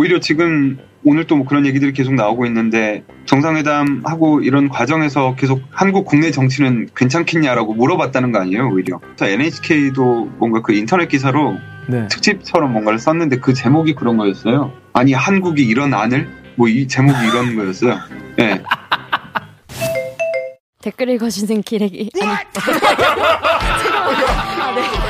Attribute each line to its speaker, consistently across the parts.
Speaker 1: 오히려 지금 오늘 또 뭐 그런 얘기들이 계속 나오고 있는데 정상회담하고 이런 과정에서 계속 한국 국내 정치는 괜찮겠냐라고 물어봤다는 거 아니에요 오히려? NHK도 뭔가 그 인터넷 기사로 네. 특집처럼 뭔가를 썼는데 그 제목이 그런 거였어요. 아니 한국이 이런 안을? 뭐 이 제목이 이런 거였어요. 네.
Speaker 2: 댓글 읽어주는 기레기. 아니. 아, 네.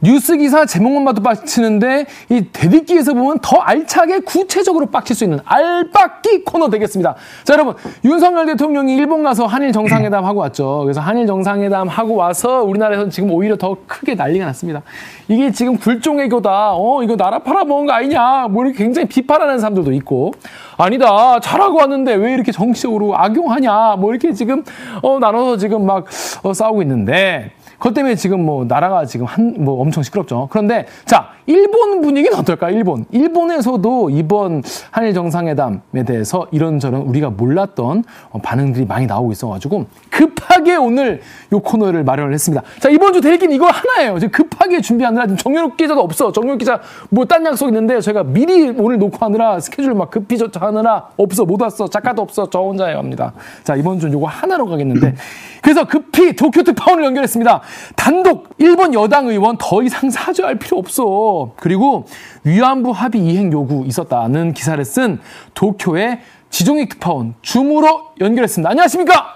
Speaker 3: 뉴스 기사 제목만 봐도 빡치는데 이 대디기에서 보면 더 알차게 구체적으로 빡칠 수 있는 알빡기 코너 되겠습니다. 자 여러분 윤석열 대통령이 일본 가서 한일 정상회담 하고 왔죠. 그래서 한일 정상회담 하고 와서 우리나라에서는 지금 오히려 더 크게 난리가 났습니다. 이게 지금 굴종외교다. 어 이거 나라 팔아먹은 거 아니냐. 뭐 이렇게 굉장히 비판하는 사람들도 있고 아니다 잘하고 왔는데 왜 이렇게 정치적으로 악용하냐. 뭐 이렇게 지금 어 나눠서 지금 막 어, 싸우고 있는데. 그것 때문에 지금 뭐 나라가 지금 한 뭐 엄청 시끄럽죠. 그런데 자 일본 분위기는 어떨까? 일본 일본에서도 이번 한일 정상회담에 대해서 이런저런 우리가 몰랐던 어, 반응들이 많이 나오고 있어가지고 급하게 오늘 요 코너를 마련을 했습니다. 자 이번 주 대리기는 이거 하나예요. 지금 급하게 준비하느라 지금 정윤욱 기자도 없어. 정윤욱 기자 뭐 딴 약속 있는데 저희가 미리 오늘 놓고 하느라 스케줄 막 급히 하느라 없어 못 왔어. 작가도 없어. 저 혼자예요 합니다. 자 이번 주는 요거 하나로 가겠는데 그래서 급히 도쿄 특파원을 연결했습니다. 단독 일본 여당 의원 더 이상 사죄할 필요 없어. 그리고 위안부 합의 이행 요구 있었다는 기사를 쓴 도쿄의 지종익 특파원 줌으로 연결했습니다. 안녕하십니까?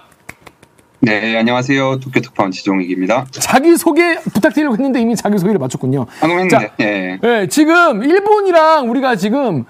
Speaker 1: 네, 안녕하세요. 도쿄 특파원 지종익입니다.
Speaker 3: 자기 소개 부탁드리려고 했는데 이미 자기 소개를 마쳤군요.
Speaker 1: 방금 했는데. 자, 예.
Speaker 3: 네, 지금 일본이랑 우리가 지금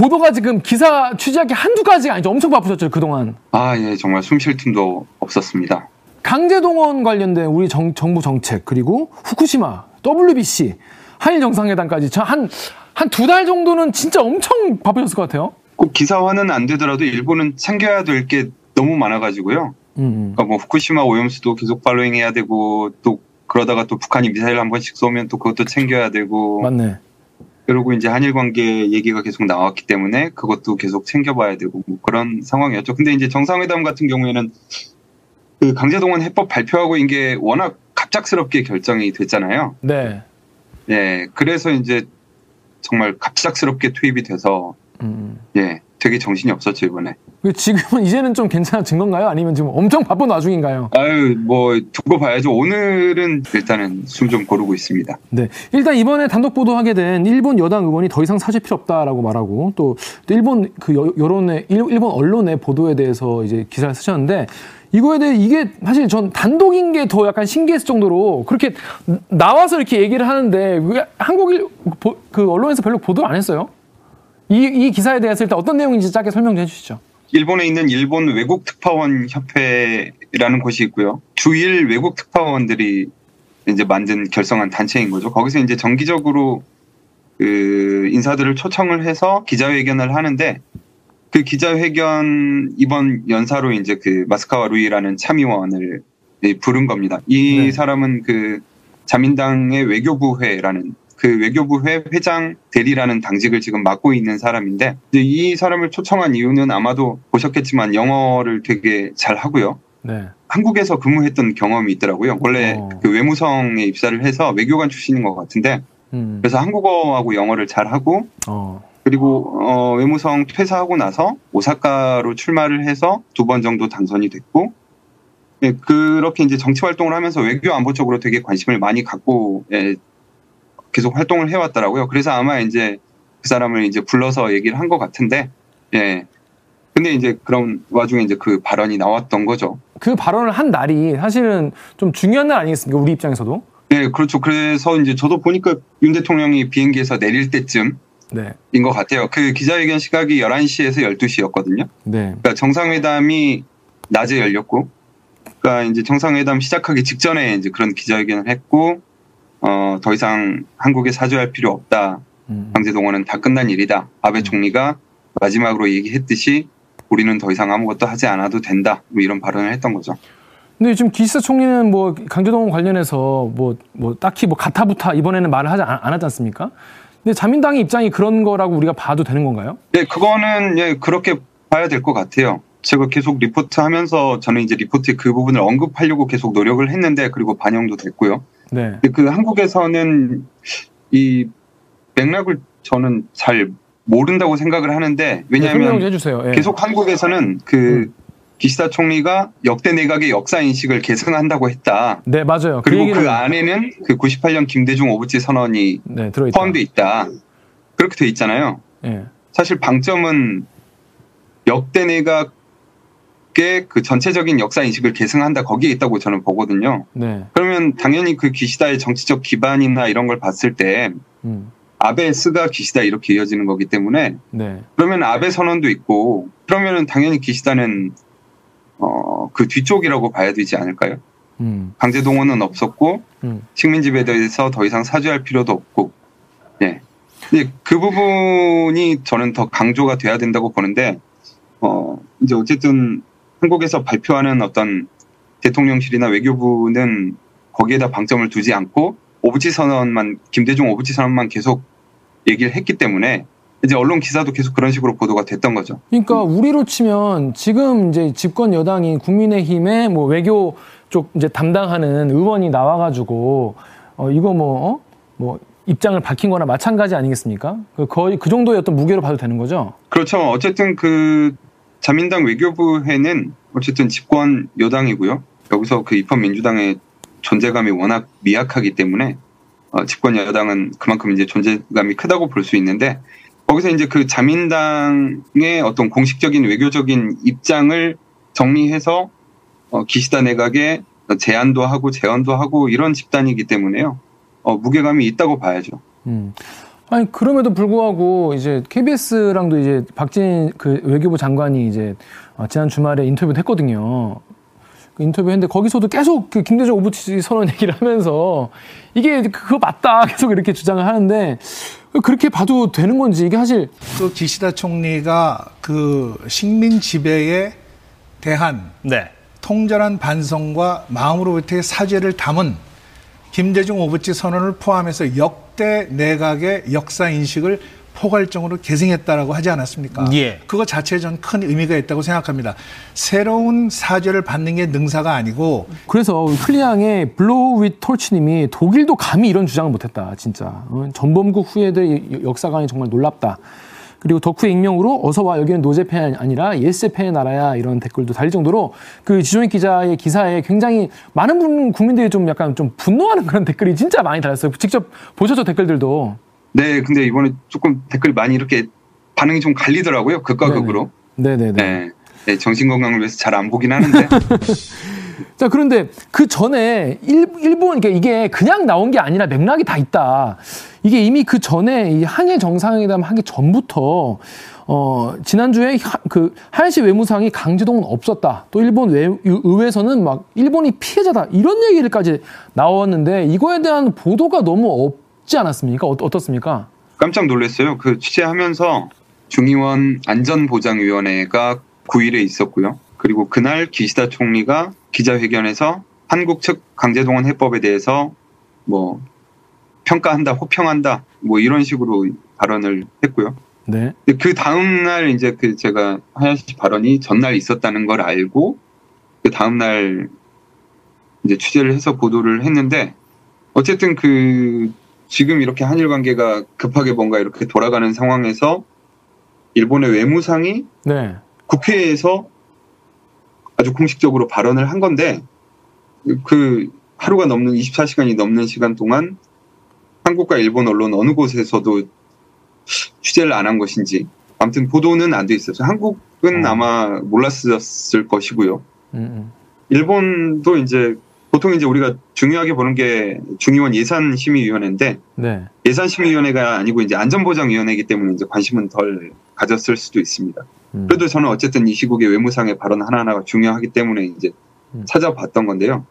Speaker 3: 보도가 지금 기사 취재하기 한두 가지가 아니죠. 엄청 바쁘셨죠, 그동안.
Speaker 1: 아, 예, 정말 숨 쉴 틈도 없었습니다.
Speaker 3: 강제동원 관련된 우리 정, 정부 정책, 그리고 후쿠시마, WBC, 한일 정상회담까지 한, 한 두 달 정도는 진짜 엄청 바쁘셨을 것 같아요.
Speaker 1: 꼭 기사화는 안 되더라도 일본은 챙겨야 될 게 너무 많아가지고요. 음, 음. 그러니까 뭐 후쿠시마 오염수도 계속 팔로잉 해야 되고 또 그러다가 또 북한이 미사일 한 번씩 쏘면 또 그것도 챙겨야 되고.
Speaker 3: 맞네.
Speaker 1: 그리고 이제 한일 관계 얘기가 계속 나왔기 때문에 그것도 계속 챙겨봐야 되고 뭐 그런 상황이었죠. 근데 이제 정상회담 같은 경우에는 그 강제동원 해법 발표하고 이게 워낙 갑작스럽게 결정이 됐잖아요.
Speaker 3: 네.
Speaker 1: 네. 그래서 이제 정말 갑작스럽게 투입이 돼서 음. 예. 되게 정신이 없었죠 이번에.
Speaker 3: 그 지금은 이제는 좀 괜찮아진 건가요? 아니면 지금 엄청 바쁜 와중인가요?
Speaker 1: 아유 뭐 두고 봐야죠. 오늘은 일단은 숨 좀 고르고 있습니다.
Speaker 3: 네, 일단 이번에 단독 보도하게 된 일본 여당 의원이 더 이상 사죄 필요 없다라고 말하고 또, 또 일본 그 여 론의 일본 언론의 보도에 대해서 이제 기사를 쓰셨는데 이거에 대해 이게 사실 전 단독인 게 더 약간 신기했을 정도로 그렇게 나와서 이렇게 얘기를 하는데 왜 한국 일, 그 언론에서 별로 보도를 안 했어요? 이, 이 기사에 대해서 일단 어떤 내용인지 짧게 설명 좀 해주시죠.
Speaker 1: 일본에 있는 일본 외국 특파원 협회라는 곳이 있고요. 주일 외국 특파원들이 이제 만든 결성한 단체인 거죠. 거기서 이제 정기적으로 그 인사들을 초청을 해서 기자회견을 하는데 그 기자회견 이번 연사로 이제 그 마스카와 루이라는 참의원을 부른 겁니다. 이 네. 사람은 그 자민당의 외교부회라는 그 외교부 회 회장 대리라는 당직을 지금 맡고 있는 사람인데 이 사람을 초청한 이유는 아마도 보셨겠지만 영어를 되게 잘 하고요.
Speaker 3: 네.
Speaker 1: 한국에서 근무했던 경험이 있더라고요. 원래 어. 그 외무성에 입사를 해서 외교관 출신인 것 같은데 음. 그래서 한국어하고 영어를 잘 하고 어. 그리고 어, 외무성 퇴사하고 나서 오사카로 출마를 해서 두 번 정도 당선이 됐고 예, 그렇게 이제 정치 활동을 하면서 외교 안보 쪽으로 되게 관심을 많이 갖고 예, 계속 활동을 해왔더라고요. 그래서 아마 이제 그 사람을 이제 불러서 얘기를 한 것 같은데, 예. 근데 이제 그런 와중에 이제 그 발언이 나왔던 거죠.
Speaker 3: 그 발언을 한 날이 사실은 좀 중요한 날 아니겠습니까? 우리 입장에서도.
Speaker 1: 네, 그렇죠. 그래서 이제 저도 보니까 윤 대통령이 비행기에서 내릴 때쯤 네. 인것 같아요. 그 기자회견 시각이 11시에서 12시였거든요.
Speaker 3: 네.
Speaker 1: 그러니까 정상회담이 낮에 열렸고, 그러니까 이제 정상회담 시작하기 직전에 이제 그런 기자회견을 했고, 어, 더 이상 한국에 사죄할 필요 없다. 음. 강제동원은 다 끝난 일이다. 아베 음. 총리가 마지막으로 얘기했듯이 우리는 더 이상 아무것도 하지 않아도 된다. 뭐 이런 발언을 했던 거죠.
Speaker 3: 근데 지금 기시다 총리는 뭐 강제동원 관련해서 뭐, 뭐 딱히 뭐 가타부타 이번에는 말을 하지 안, 안 하지 않습니까? 근데 자민당의 입장이 그런 거라고 우리가 봐도 되는 건가요?
Speaker 1: 네, 그거는 예, 그렇게 봐야 될 것 같아요. 제가 계속 리포트 하면서 저는 이제 리포트에 그 부분을 언급하려고 계속 노력을 했는데 그리고 반영도 됐고요.
Speaker 3: 네.
Speaker 1: 근데 그 한국에서는 이 맥락을 저는 잘 모른다고 생각을 하는데
Speaker 3: 네,
Speaker 1: 왜냐하면.
Speaker 3: 예.
Speaker 1: 계속 한국에서는 그
Speaker 3: 음.
Speaker 1: 기시다 총리가 역대 내각의 역사 인식을 계승한다고 했다.
Speaker 3: 네, 맞아요.
Speaker 1: 그리고
Speaker 3: 얘기를-
Speaker 1: 그 안에는 그 98년 김대중 오부치 선언이
Speaker 3: 네.
Speaker 1: 포함돼 있다. 그렇게 돼 있잖아요.
Speaker 3: 예.
Speaker 1: 사실 방점은 역대 내각 의그 전체적인 역사 인식을 계승한다 거기에 있다고 저는 보거든요.
Speaker 3: 네.
Speaker 1: 그러면 당연히 그 기시다의 정치적 기반이나 이런 걸 봤을 때
Speaker 3: 음.
Speaker 1: 아베 스가 기시다 이렇게 이어지는 거기 때문에
Speaker 3: 네.
Speaker 1: 그러면 아베 선언도 있고 그러면은 당연히 기시다는 어 그 뒤쪽이라고 봐야 되지 않을까요?
Speaker 3: 음.
Speaker 1: 강제 동원은 없었고
Speaker 3: 음.
Speaker 1: 식민 지배에 대해서 더 이상 사죄할 필요도 없고 예. 근데 그 부분이 저는 더 강조가 돼야 된다고 보는데 어 이제 어쨌든 한국에서 발표하는 어떤 대통령실이나 외교부는 거기에다 방점을 두지 않고 오부치 선언만 김대중 오부치 선언만 계속 얘기를 했기 때문에 이제 언론 기사도 계속 그런 식으로 보도가 됐던 거죠.
Speaker 3: 그러니까 우리로 치면 지금 이제 집권 여당인 국민의힘의 뭐 외교 쪽 이제 담당하는 의원이 나와가지고 어 이거 뭐, 어? 뭐 입장을 밝힌 거나 마찬가지 아니겠습니까? 그 거의 그 정도의 어떤 무게로 봐도 되는 거죠?
Speaker 1: 그렇죠. 어쨌든 그 자민당 외교부회는 어쨌든 집권 여당이고요. 여기서 그 입헌민주당의 존재감이 워낙 미약하기 때문에 어, 집권 여당은 그만큼 이제 존재감이 크다고 볼 수 있는데 거기서 이제 그 자민당의 어떤 공식적인 외교적인 입장을 정리해서 어, 기시다 내각에 제안도 하고 제언도 하고 이런 집단이기 때문에요. 어, 무게감이 있다고 봐야죠.
Speaker 3: 음. 아니 그럼에도 불구하고 이제 KBS랑도 이제 박진 그 외교부 장관이 이제 어, 지난 주말에 인터뷰를 했거든요. 그 인터뷰했는데 거기서도 계속 그 김대중 오부치 선언 얘기를 하면서 이게 그거 맞다 계속 이렇게 주장을 하는데 그렇게 봐도 되는 건지 이게 사실
Speaker 4: 또 기시다 총리가 그 식민 지배에 대한
Speaker 5: 네.
Speaker 4: 통절한 반성과 마음으로부터의 사죄를 담은 김대중 오부치 선언을 포함해서 역대 내각의 역사 인식을 포괄적으로 계승했다라고 하지 않았습니까?
Speaker 5: 예.
Speaker 4: 그거 자체에 전 큰 의미가 있다고 생각합니다. 새로운 사죄를 받는 게 능사가 아니고
Speaker 3: 그래서 클리앙의 블로우 윗 톨치님이 독일도 감히 이런 주장을 못했다 진짜 어, 전범국 후예들의 역사관이 정말 놀랍다 그리고 덕후의 익명으로 어서와 여기는 노제팬이 아니라 예스제팬의 나라야 이런 댓글도 달릴 정도로 그 지종익 기자의 기사에 굉장히 많은 분 국민들이 좀 약간 좀 분노하는 그런 댓글이 진짜 많이 달렸어요 직접 보셨죠 댓글들도
Speaker 1: 네, 근데 이번에 조금 댓글 많이 이렇게 반응이 좀 갈리더라고요. 극과 극으로.
Speaker 3: 네네네
Speaker 1: 네. 네, 정신 건강을 위해서 잘 안 보긴 하는데.
Speaker 3: 자, 그런데 그 전에 일, 일본, 이게, 이게 그냥 나온 게 아니라 맥락이 다 있다. 이게 이미 그 전에 이 한일 정상회담 하기 전부터 어, 지난주에 하- 그 한일시 외무상이 강제동은 없었다. 또 일본 외, 의회에서는 막 일본이 피해자다. 이런 얘기를까지 나왔는데 이거에 대한 보도가 너무 없지 않았습니까? 어, 어떻습니까?
Speaker 1: 깜짝 놀랐어요. 그 취재하면서 중의원 안전보장위원회가 9일에 있었고요. 그리고 그날 기시다 총리가 기자회견에서 한국 측 강제동원 해법에 대해서 뭐 평가한다, 호평한다, 뭐 이런 식으로 발언을 했고요.
Speaker 3: 네.
Speaker 1: 그 다음 날 이제 그 제가 하야시 발언이 전날 있었다는 걸 알고 그 다음 날 이제 취재를 해서 보도를 했는데 어쨌든 그 지금 이렇게 한일 관계가 급하게 뭔가 이렇게 돌아가는 상황에서 일본의 외무상이
Speaker 3: 네.
Speaker 1: 국회에서 아주 공식적으로 발언을 한 건데 그 하루가 넘는 24시간이 넘는 시간 동안 한국과 일본 언론 어느 곳에서도 취재를 안 한 것인지 아무튼 보도는 안 돼 있었어요. 한국은
Speaker 3: 어.
Speaker 1: 아마 몰랐을 것이고요.
Speaker 3: 음, 음.
Speaker 1: 일본도 이제 보통 이제 우리가 중요하게 보는 게 중의원 예산심의위원회인데
Speaker 3: 네.
Speaker 1: 예산심의위원회가 아니고 이제 안전보장위원회이기 때문에 이제 관심은 덜 가졌을 수도 있습니다.
Speaker 3: 음.
Speaker 1: 그래도 저는 어쨌든 이 시국에 외무상의 발언 하나하나가 중요하기 때문에 이제
Speaker 3: 음.
Speaker 1: 찾아봤던 건데요.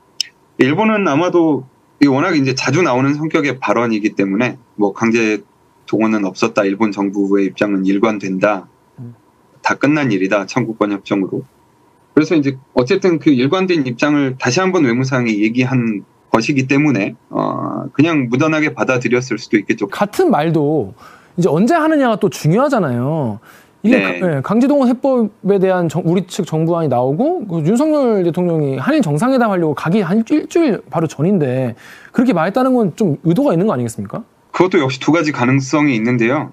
Speaker 1: 일본은 아마도 이 워낙 이제 자주 나오는 성격의 발언이기 때문에 뭐 강제 동원은 없었다. 일본 정부의 입장은 일관된다.
Speaker 3: 음.
Speaker 1: 다 끝난 일이다. 청구권 협정으로. 그래서 이제 어쨌든 그 일관된 입장을 다시 한번 외무상이 얘기한 것이기 때문에 어 그냥 무던하게 받아들였을 수도 있겠죠.
Speaker 3: 같은 말도 이제 언제 하느냐가 또 중요하잖아요. 이게
Speaker 1: 네.
Speaker 3: 가- 예, 강제동원 해법에 대한 정- 우리 측 정부안이 나오고 그 윤석열 대통령이 한일 정상회담 하려고 가기 한 일주일 바로 전인데 그렇게 말했다는 건 좀 의도가 있는 거 아니겠습니까?
Speaker 1: 그것도 역시 두 가지 가능성이 있는데요.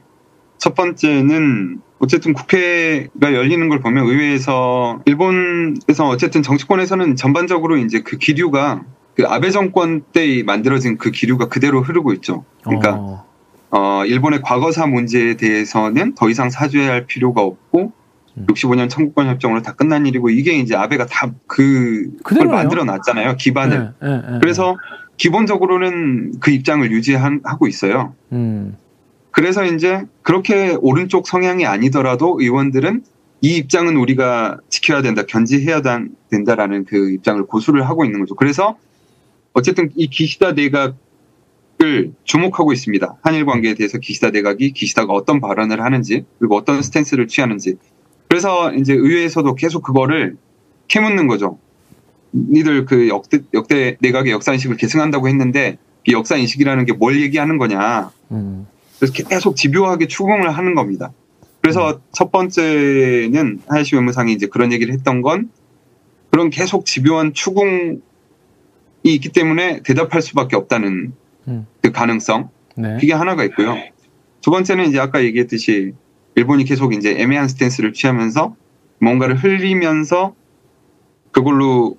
Speaker 1: 첫 번째는 어쨌든 국회가 열리는 걸 보면 의회에서 일본에서 어쨌든 정치권에서는 전반적으로 이제 그 기류가 그 아베 정권 때 만들어진 그 기류가 그대로 흐르고 있죠. 그러니까
Speaker 3: 어,
Speaker 1: 어, 일본의 과거사 문제에 대해서는 더 이상 사죄할 필요가 없고
Speaker 3: 음.
Speaker 1: 65년 청구권 협정으로 다 끝난 일이고 이게 이제 아베가 다 그 그걸. 만들어 놨잖아요. 기반을.
Speaker 3: 예, 예, 예.
Speaker 1: 그래서 기본적으로는 그 입장을 유지하고 있어요.
Speaker 3: 음,
Speaker 1: 그래서 이제 그렇게 오른쪽 성향이 아니더라도 의원들은 이 입장은 우리가 지켜야 된다, 견지해야 단- 된다라는 그 입장을 고수를 하고 있는 거죠. 그래서 어쨌든 이 기시다 내각 을 주목하고 있습니다. 한일 관계에 대해서 기시다 내각이 기시다가 어떤 발언을 하는지 그리고 어떤 스탠스를 취하는지. 그래서 이제 의회에서도 계속 그거를 캐묻는 거죠. 니들 그 역대, 역대 내각의 역사 인식을 계승한다고 했는데 이 역사 인식이라는 게 뭘 얘기하는 거냐.
Speaker 3: 음,
Speaker 1: 그래서 계속 집요하게 추궁을 하는 겁니다. 그래서 첫 번째는 하야시 외무상이 이제 그런 얘기를 했던 건 그런 계속 집요한 추궁이 있기 때문에 대답할 수밖에 없다는
Speaker 3: 음.
Speaker 1: 그 가능성
Speaker 3: 네.
Speaker 1: 그게 하나가 있고요. 두 번째는 이제 아까 얘기했듯이 일본이 계속 이제 애매한 스탠스를 취하면서 뭔가를 흘리면서 그걸로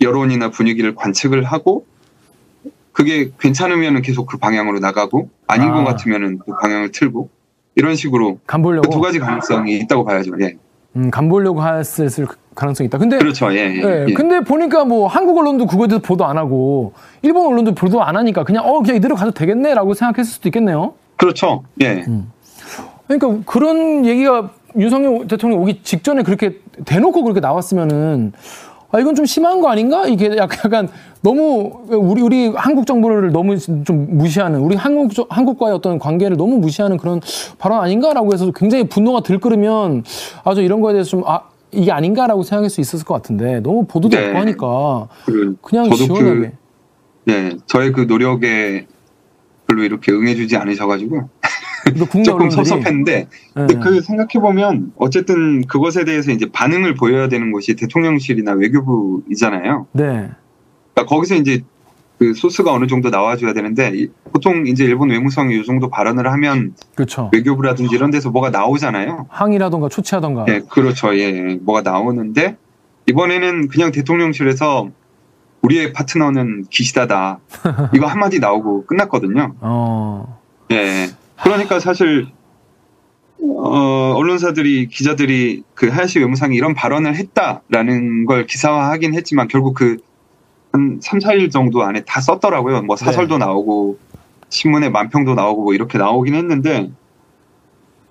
Speaker 1: 여론이나 분위기를 관측을 하고 그게 괜찮으면은 계속 그 방향으로 나가고 아닌
Speaker 3: 아.
Speaker 1: 것 같으면은 그 방향을 틀고 이런 식으로 간그두
Speaker 3: 보려고
Speaker 1: 가지 가능성이 있다고 봐야죠. 예.
Speaker 3: 음, 간 보려고 했을 가능성이 있다. 근데
Speaker 1: 그렇죠. 예. 예,
Speaker 3: 예,
Speaker 1: 예.
Speaker 3: 근데 보니까 뭐 한국 언론도 그거에 대해서 보도 안 하고 일본 언론도 보도 안 하니까 그냥 어 그냥 이대로 가도 되겠네라고 생각했을 수도 있겠네요.
Speaker 1: 그렇죠. 예.
Speaker 3: 그러니까 그런 얘기가 윤석열 대통령 오기 직전에 그렇게 대놓고 그렇게 나왔으면은 아 이건 좀 심한 거 아닌가? 이게 약간, 너무 우리 우리 한국 정부를 너무 좀 무시하는 우리 한국 저- 한국과의 어떤 관계를 너무 무시하는 그런 발언 아닌가라고 해서 굉장히 분노가 들끓으면 아주 이런 거에 대해서 좀 아 이게 아닌가라고 생각할 수 있었을 것 같은데 너무 보도도
Speaker 1: 네.
Speaker 3: 없고 하니까
Speaker 1: 그,
Speaker 3: 그냥
Speaker 1: 저도
Speaker 3: 시원하게
Speaker 1: 그, 예, 저의 그 노력에 별로 이렇게 응해주지 않으셔가지고
Speaker 3: 또 국내
Speaker 1: 조금
Speaker 3: 언론들이
Speaker 1: 섭섭했는데 근데
Speaker 3: 예.
Speaker 1: 그 생각해 보면 어쨌든 그것에 대해서 이제 반응을 보여야 되는 곳이 대통령실이나 외교부이잖아요.
Speaker 3: 네.
Speaker 1: 그러니까 거기서 이제 그 소스가 어느 정도 나와줘야 되는데 이- 보통 이제 일본 외무성이 이 정도 발언을 하면
Speaker 3: 그렇죠.
Speaker 1: 외교부라든지 이런 데서 뭐가 나오잖아요.
Speaker 3: 항의라던가 초치하던가
Speaker 1: 예, 그렇죠. 예, 예, 뭐가 나오는데 이번에는 그냥 대통령실에서 우리의 파트너는 기시다다. 이거 한마디 나오고 끝났거든요.
Speaker 3: 어.
Speaker 1: 예. 그러니까 사실 어, 언론사들이 기자들이 그 하야시 외무상이 이런 발언을 했다라는 걸 기사화하긴 했지만 결국 그 한 3, 4일 정도 안에 다 썼더라고요. 뭐 사설도 나오고 신문에 만평도 나오고 뭐 이렇게 나오긴 했는데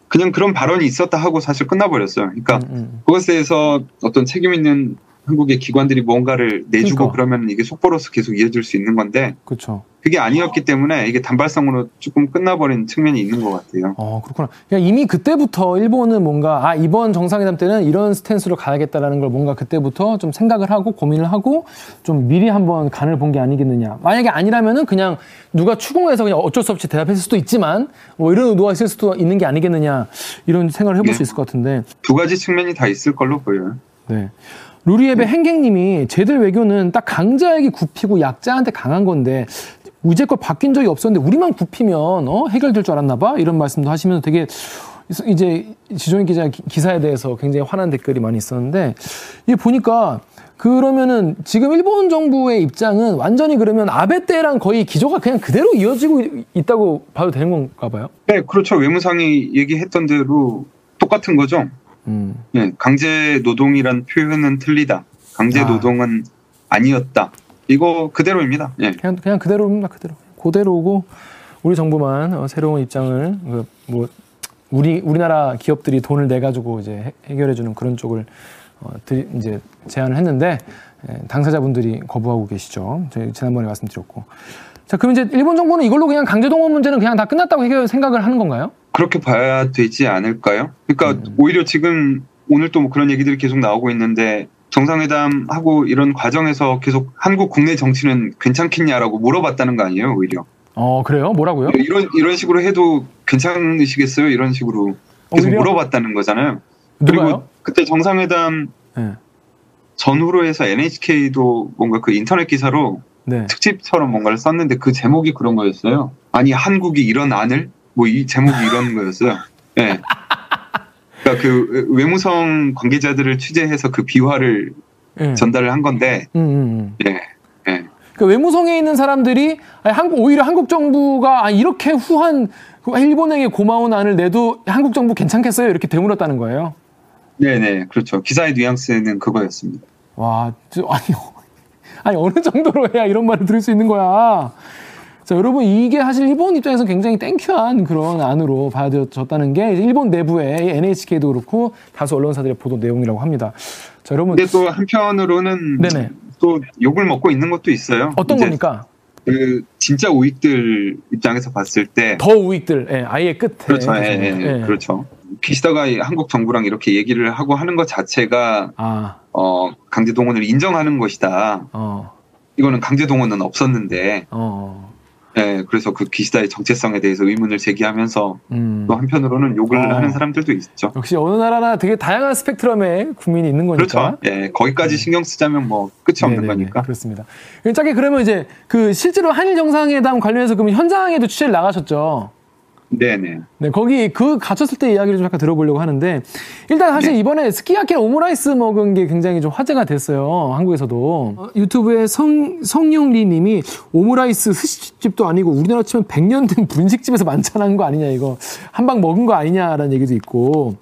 Speaker 1: 그냥 그런 발언이 있었다 하고 사실 끝나버렸어요. 그러니까
Speaker 3: 음, 음.
Speaker 1: 그것에 대해서 어떤 책임 있는 한국의 기관들이 뭔가를 내주고
Speaker 3: 그러니까.
Speaker 1: 그러면 이게 속보로서 계속 이어질 수 있는 건데
Speaker 3: 그렇죠.
Speaker 1: 그게 아니었기 때문에 이게 단발성으로 조금 끝나버린 측면이 있는 것 같아요.
Speaker 3: 어, 그렇구나. 그냥 이미 그때부터 일본은 뭔가, 아, 이번 정상회담 때는 이런 스탠스로 가야겠다라는 걸 뭔가 그때부터 좀 생각을 하고 고민을 하고 좀 미리 한번 간을 본 게 아니겠느냐. 만약에 아니라면은 그냥 누가 추궁해서 그냥 어쩔 수 없이 대답했을 수도 있지만 뭐 이런 의도가 있을 수도 있는 게 아니겠느냐. 이런 생각을 해볼
Speaker 1: 네.
Speaker 3: 수 있을 것 같은데.
Speaker 1: 두 가지 측면이 다 있을 걸로 보여요.
Speaker 3: 네. 루리앱의 행객님이 쟤들 외교는 딱 강자에게 굽히고 약자한테 강한 건데 이제껏 바뀐 적이 없었는데 우리만 굽히면 어? 해결될 줄 알았나 봐 이런 말씀도 하시면서 되게 이제 지종인 기자 기- 기사에 대해서 굉장히 화난 댓글이 많이 있었는데 이게 보니까 그러면은 지금 일본 정부의 입장은 완전히 그러면 아베 때랑 거의 기조가 그냥 그대로 이어지고 이- 있다고 봐도 되는 건가 봐요.
Speaker 1: 네, 그렇죠. 외무상이 얘기했던 대로 똑같은 거죠.
Speaker 3: 음.
Speaker 1: 예, 강제 노동이란 표현은 틀리다. 강제
Speaker 3: 아.
Speaker 1: 노동은 아니었다. 이거 그대로입니다. 예.
Speaker 3: 그냥 그냥 그대로입니다. 그대로. 그대로고 우리 정부만 어, 새로운 입장을 그, 뭐 우리 우리나라 기업들이 돈을 내 가지고 이제 해- 해결해 주는 그런 쪽을 어, 드리, 이제 제안을 했는데 예, 당사자분들이 거부하고 계시죠. 저희 지난번에 말씀드렸고. 자, 그럼 이제 일본 정부는 이걸로 그냥 강제동원 문제는 그냥 다 끝났다고 해결 생각을 하는 건가요?
Speaker 1: 그렇게 봐야 되지 않을까요? 그러니까
Speaker 3: 음.
Speaker 1: 오히려 지금 오늘 또 뭐 그런 얘기들이 계속 나오고 있는데 정상회담 하고 이런 과정에서 계속 한국 국내 정치는 괜찮겠냐라고 물어봤다는 거 아니에요, 오히려.
Speaker 3: 어 그래요? 뭐라고요?
Speaker 1: 이런 이런 식으로 해도 괜찮으시겠어요? 이런 식으로 계속
Speaker 3: 오히려?
Speaker 1: 물어봤다는 거잖아요.
Speaker 3: 누가요?
Speaker 1: 그리고 그때 정상회담
Speaker 3: 네.
Speaker 1: 전후로 해서 NHK도 뭔가 그 인터넷 기사로
Speaker 3: 네.
Speaker 1: 특집처럼 뭔가를 썼는데 그 제목이 그런 거였어요. 아니 한국이 이런 안을 뭐 이 제목이 이런 거였어요. 예. 그러니까 그 외무성 관계자들을 취재해서 그 비화를
Speaker 3: 네.
Speaker 1: 전달을 한 건데,
Speaker 3: 음, 음, 음.
Speaker 1: 예, 예.
Speaker 3: 그 외무성에 있는 사람들이 한국 오히려 한국 정부가 아, 이렇게 후한 그 일본에게 고마운 안을 내도 한국 정부 괜찮겠어요? 이렇게 되물었다는 거예요.
Speaker 1: 네네, 그렇죠. 기사의 뉘앙스는 그거였습니다.
Speaker 3: 와, 저, 아니, 아니 어느 정도로 해야 이런 말을 들을 수 있는 거야? 자, 여러분 이게 사실 일본 입장에서 굉장히 땡큐한 그런 안으로 봐졌다는 게 일본 내부의 NHK도 그렇고 다수 언론사들의 보도 내용이라고 합니다. 자, 여러분
Speaker 1: 근데 또 한편으로는
Speaker 3: 네네.
Speaker 1: 또 욕을 먹고 있는 것도 있어요.
Speaker 3: 어떤 겁니까?
Speaker 1: 그 진짜 우익들 입장에서 봤을 때
Speaker 3: 더 우익들, 예, 아예 끝에.
Speaker 1: 그렇죠, 예, 예,
Speaker 3: 예.
Speaker 1: 그렇죠. 기시다가 이 한국 정부랑 이렇게 얘기를 하고 하는 것 자체가
Speaker 3: 아,
Speaker 1: 어, 강제 동원을 인정하는 것이다.
Speaker 3: 어,
Speaker 1: 이거는 강제 동원은 없었는데,
Speaker 3: 어,
Speaker 1: 예, 그래서 그 기시다의 정체성에 대해서 의문을 제기하면서
Speaker 3: 음.
Speaker 1: 또 한편으로는 욕을
Speaker 3: 어.
Speaker 1: 하는 사람들도 있죠.
Speaker 3: 역시 어느 나라나 되게 다양한 스펙트럼의 국민이 있는 거니까.
Speaker 1: 그렇죠. 예, 거기까지 신경 쓰자면 뭐 끝이 없는
Speaker 3: 네네네,
Speaker 1: 거니까.
Speaker 3: 그렇습니다. 짧게 그러면 이제 그 실제로 한일 정상회담 관련해서 그럼 현장에도 취재를 나가셨죠.
Speaker 1: 네네.
Speaker 3: 네, 거기 그 갇혔을 때 이야기를 좀 약간 들어보려고 하는데 일단 사실
Speaker 1: 네.
Speaker 3: 이번에 스키야키 오므라이스 먹은 게 굉장히 좀 화제가 됐어요. 한국에서도. 어, 유튜브에 성, 성용리 님이 오므라이스 스시집도 아니고 우리나라 치면 100년 된 분식집에서 만찬한 거 아니냐 이거 한방 먹은 거 아니냐라는 얘기도 있고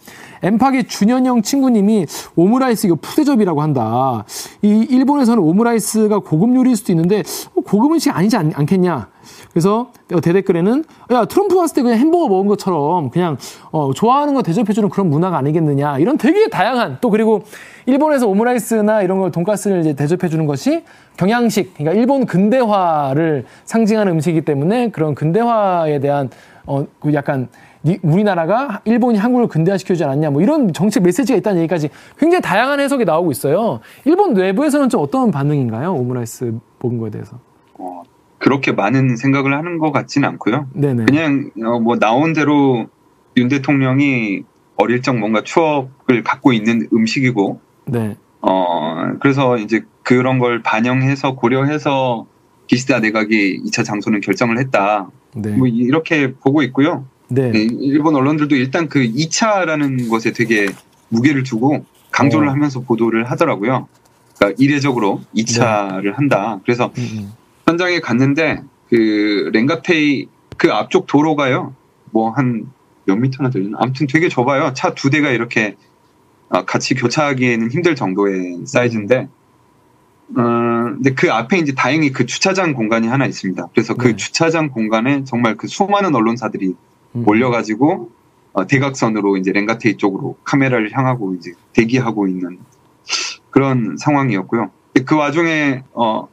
Speaker 3: 엠팍의 준현영 친구님이 오므라이스 이거 푸대접이라고 한다. 이 일본에서는 오므라이스가 고급 요리일 수도 있는데 어, 고급 음식 아니지 않, 않겠냐. 그래서 대댓글에는 야 트럼프 왔을 때 그냥 햄버거 먹은 것처럼 그냥 어, 좋아하는 거 대접해주는 그런 문화가 아니겠느냐 이런 되게 다양한 또 그리고 일본에서 오므라이스나 이런 걸 돈가스를 이제 대접해주는 것이 경양식 그러니까 일본 근대화를 상징하는 음식이기 때문에 그런 근대화에 대한 어, 그 약간 니- 우리나라가 일본이 한국을 근대화시켜주지 않았냐 뭐 이런 정책 메시지가 있다는 얘기까지 굉장히 다양한 해석이 나오고 있어요. 일본 내부에서는 좀 어떤 반응인가요? 오므라이스 먹은 거에 대해서.
Speaker 1: 어, 그렇게 많은 생각을 하는 것 같지는 않고요.
Speaker 3: 네네.
Speaker 1: 그냥 어, 뭐 나온 대로 윤 대통령이 어릴 적 뭔가 추억을 갖고 있는 음식이고
Speaker 3: 네.
Speaker 1: 어 그래서 이제 그런 걸 반영해서 고려해서 기시다 내각이 2차 장소는 결정을 했다.
Speaker 3: 네.
Speaker 1: 뭐 이렇게 보고 있고요.
Speaker 3: 네.
Speaker 1: 네, 일본 언론들도 일단 그 2차라는 것에 되게 무게를 두고 강조를
Speaker 3: 어.
Speaker 1: 하면서 보도를 하더라고요. 그러니까 이례적으로 2차를 한다. 그래서
Speaker 3: 음, 음.
Speaker 1: 현장에 갔는데 그 렌가테이 그 앞쪽 도로가요. 뭐 한 몇 미터나 되나? 아무튼 되게 좁아요. 차 두 대가 이렇게 아, 같이 교차하기에는 힘들 정도의 사이즈인데 어, 근데 그 앞에 이제 다행히 그 주차장 공간이 하나 있습니다. 그래서 그
Speaker 3: 네.
Speaker 1: 주차장 공간에 정말 그 수많은 언론사들이
Speaker 3: 음.
Speaker 1: 몰려가지고 어, 대각선으로 이제 렌가테이 쪽으로 카메라를 향하고 이제 대기하고 있는 그런 상황이었고요. 그 와중에 어,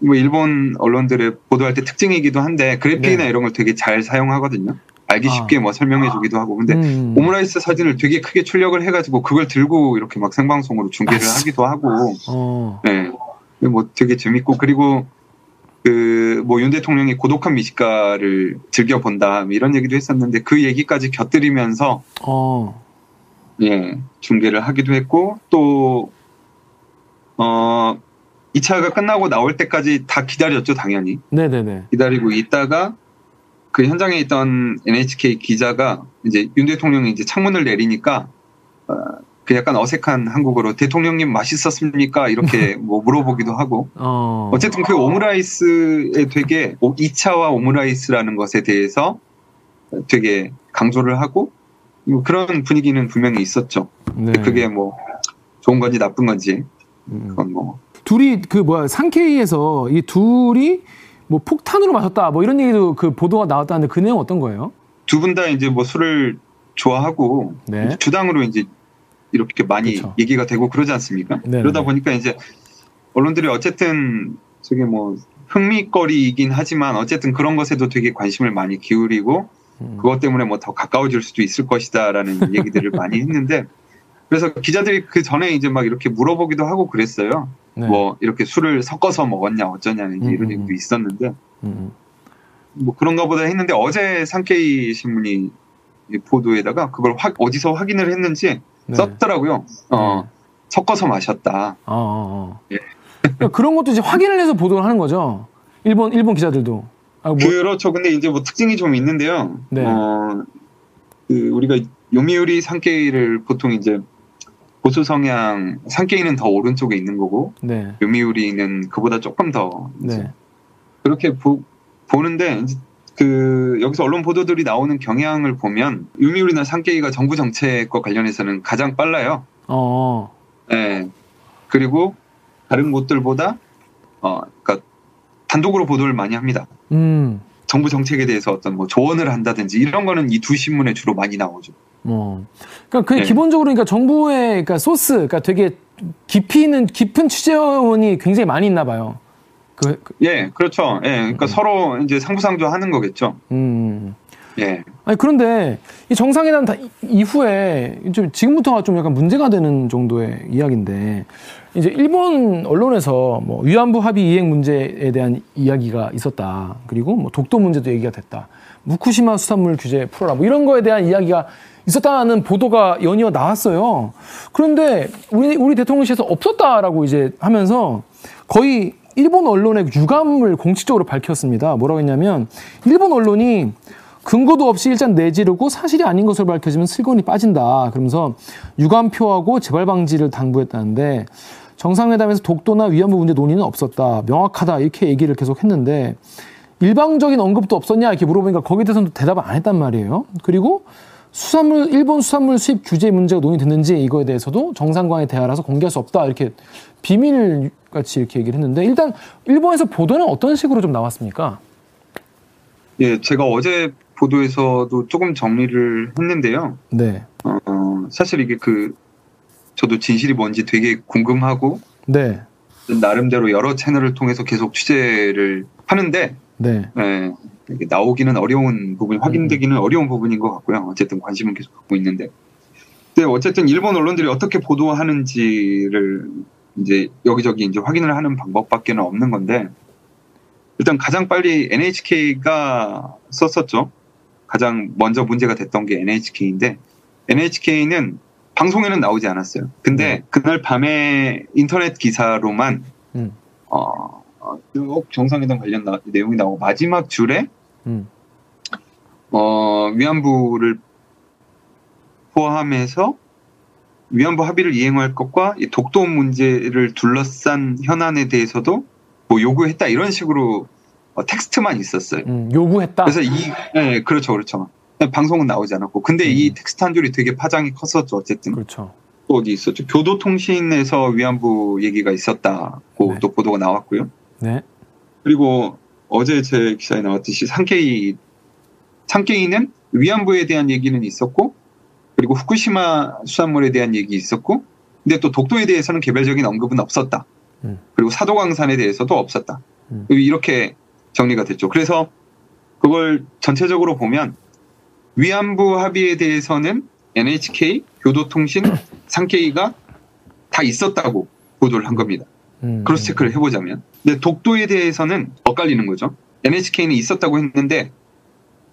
Speaker 1: 뭐 일본 언론들의 보도할 때 특징이기도 한데 그래픽이나
Speaker 3: 네.
Speaker 1: 이런 걸 되게 잘 사용하거든요. 알기
Speaker 3: 아.
Speaker 1: 쉽게 뭐 설명해주기도 하고 근데
Speaker 3: 음.
Speaker 1: 오므라이스 사진을 되게 크게 출력을 해가지고 그걸 들고 이렇게 막 생방송으로 중계를
Speaker 3: 아,
Speaker 1: 하기도 하고
Speaker 3: 어.
Speaker 1: 네. 뭐 되게 재밌고 그리고 그 뭐 윤 대통령이 고독한 미식가를 즐겨 본다 뭐 이런 얘기도 했었는데 그 얘기까지 곁들이면서
Speaker 3: 어.
Speaker 1: 예 중계를 하기도 했고 또어 2차가 끝나고 나올 때까지 다 기다렸죠 당연히
Speaker 3: 네네네.
Speaker 1: 기다리고 있다가 그 현장에 있던 NHK 기자가 이제 윤 대통령이 이제 창문을 내리니까 어, 그 약간 어색한 한국어로 대통령님 맛있었습니까 이렇게 뭐 물어보기도 하고
Speaker 3: 어.
Speaker 1: 어쨌든 그 오므라이스에 되게 2차와 오므라이스라는 것에 대해서 되게 강조를 하고 뭐 그런 분위기는 분명히 있었죠.
Speaker 3: 네.
Speaker 1: 그게 뭐 좋은 건지 나쁜 건지
Speaker 3: 음.
Speaker 1: 그건 뭐
Speaker 3: 둘이 그 뭐야 상케이에서 이 둘이 뭐 폭탄으로 마셨다 뭐 이런 얘기도 그 보도가 나왔다는데 그 내용 어떤 거예요?
Speaker 1: 두 분 다 이제 뭐 술을 좋아하고
Speaker 3: 네.
Speaker 1: 주당으로 이제 이렇게 많이
Speaker 3: 그쵸.
Speaker 1: 얘기가 되고 그러지 않습니까?
Speaker 3: 네네.
Speaker 1: 그러다 보니까 이제 언론들이 어쨌든 저게 뭐 흥미거리이긴 하지만 어쨌든 그런 것에도 되게 관심을 많이 기울이고
Speaker 3: 음.
Speaker 1: 그것 때문에 뭐 더 가까워질 수도 있을 것이다라는 얘기들을 많이 했는데 그래서 기자들이 그 전에 이제 막 이렇게 물어보기도 하고 그랬어요.
Speaker 3: 네.
Speaker 1: 뭐 이렇게 술을 섞어서 먹었냐 어쩌냐 이제
Speaker 3: 음,
Speaker 1: 이런
Speaker 3: 음,
Speaker 1: 얘기도
Speaker 3: 음.
Speaker 1: 있었는데
Speaker 3: 음,
Speaker 1: 뭐 그런가 보다 했는데 어제 상케이 신문이 이 보도에다가 그걸 확 어디서 확인을 했는지
Speaker 3: 네.
Speaker 1: 썼더라고요. 어,
Speaker 3: 네.
Speaker 1: 섞어서 마셨다.
Speaker 3: 어, 어, 어.
Speaker 1: 예.
Speaker 3: 그러니까 그런 것도 이제 확인을 해서 보도를 하는 거죠. 일본 일본 기자들도. 아, 뭐,
Speaker 1: 그렇죠. 근데 이제 뭐 특징이 좀 있는데요.
Speaker 3: 네.
Speaker 1: 어, 그 우리가 요미우리 상케이를 보통 이제 보수 성향 상케이는 더 오른쪽에 있는 거고
Speaker 3: 네,
Speaker 1: 요미우리는 그보다 조금 더 이제
Speaker 3: 네,
Speaker 1: 그렇게 보, 보는데 그 여기서 언론 보도들이 나오는 경향을 보면 요미우리나 상케이가 정부 정책과 관련해서는 가장 빨라요.
Speaker 3: 어, 어.
Speaker 1: 예. 그리고 다른 곳들보다 어, 그러니까 단독으로 보도를 많이 합니다.
Speaker 3: 음,
Speaker 1: 정부 정책에 대해서 어떤 뭐 조언을 한다든지 이런 거는 이 두 신문에 주로 많이 나오죠.
Speaker 3: 뭐, 그러니까 그
Speaker 1: 네.
Speaker 3: 기본적으로 그러니까 정부의 그러니까 소스, 그러니까 되게 깊이 있는 깊은 취재원이 굉장히 많이 있나 봐요. 그, 그
Speaker 1: 예, 그렇죠. 예, 그러니까 서로 이제 상부상조하는 거겠죠.
Speaker 3: 음.
Speaker 1: 예,
Speaker 3: 아니 그런데 이 정상회담 다 이- 이후에 좀 지금부터가 좀 약간 문제가 되는 정도의 이야기인데 이제 일본 언론에서 뭐 위안부 합의 이행 문제에 대한 이야기가 있었다. 그리고 뭐 독도 문제도 얘기가 됐다. 무쿠시마 수산물 규제 풀어라. 뭐 이런 거에 대한 이야기가 있었다는 보도가 연이어 나왔어요. 그런데 우리 우리 대통령실에서 없었다라고 이제 하면서 거의 일본 언론의 유감을 공식적으로 밝혔습니다. 뭐라고 했냐면 일본 언론이 근거도 없이 일단 내지르고 사실이 아닌 것으로 밝혀지면 슬건이 빠진다. 그러면서 유감표하고 재발 방지를 당부했다는데 정상회담에서 독도나 위안부 문제 논의는 없었다. 명확하다. 이렇게 얘기를 계속 했는데 일방적인 언급도 없었냐 이렇게 물어보니까 거기에 대해서는 대답을 안 했단 말이에요. 그리고 수산물 일본 수산물 수입 규제 문제가 논의됐는지 이거에 대해서도 정상과의 대화라서 공개할 수 없다 이렇게 비밀 같이 이렇게 얘기를 했는데 일단 일본에서 보도는 어떤 식으로 좀 나왔습니까?
Speaker 1: 예, 제가 어제 보도에서도 조금 정리를 했는데요.
Speaker 3: 네,
Speaker 1: 어, 사실 이게 그 저도 진실이 뭔지 되게 궁금하고
Speaker 3: 네,
Speaker 1: 나름대로 여러 채널을 통해서 계속 취재를 하는데
Speaker 3: 네,
Speaker 1: 예, 나오기는 어려운 부분, 확인되기는 어려운 부분인 것 같고요. 어쨌든 관심은 계속 갖고 있는데. 근데 어쨌든 일본 언론들이 어떻게 보도하는지를 이제 여기저기 이제 확인을 하는 방법밖에 는 없는 건데 일단 가장 빨리 NHK가 썼었죠. 가장 먼저 문제가 됐던 게 NHK인데 NHK는 방송에는 나오지 않았어요. 근데
Speaker 3: 네.
Speaker 1: 그날 밤에 인터넷 기사로만
Speaker 3: 음,
Speaker 1: 어, 어, 쭉 정상회담 관련 나- 내용이 나오고 마지막 줄에
Speaker 3: 음,
Speaker 1: 어, 위안부를 포함해서 위안부 합의를 이행할 것과 이 독도 문제를 둘러싼 현안에 대해서도 뭐 요구했다 이런 식으로 어, 텍스트만 있었어요.
Speaker 3: 음, 요구했다.
Speaker 1: 그래서 이, 네, 그렇죠, 그렇죠. 방송은 나오지 않았고. 근데 이
Speaker 3: 음.
Speaker 1: 텍스트 한 줄이 되게 파장이 컸었죠, 어쨌든.
Speaker 3: 그렇죠.
Speaker 1: 또 어디 있었죠? 교도통신에서 위안부 얘기가 있었다고
Speaker 3: 네.
Speaker 1: 또 보도가 나왔고요.
Speaker 3: 네,
Speaker 1: 그리고 어제 제 기사에 나왔듯이 상케이 상케이는 위안부에 대한 얘기는 있었고 그리고 후쿠시마 수산물에 대한 얘기 있었고 근데 또 독도에 대해서는 개별적인 언급은 없었다.
Speaker 3: 음.
Speaker 1: 그리고 사도광산에 대해서도 없었다.
Speaker 3: 음.
Speaker 1: 이렇게 정리가 됐죠. 그래서 그걸 전체적으로 보면 위안부 합의에 대해서는 NHK, 교도통신, 상케이가 다 있었다고 보도를 한 겁니다.
Speaker 3: 음,
Speaker 1: 크로스 체크를 해보자면. 근데 독도에 대해서는 엇갈리는 거죠. NHK는 있었다고 했는데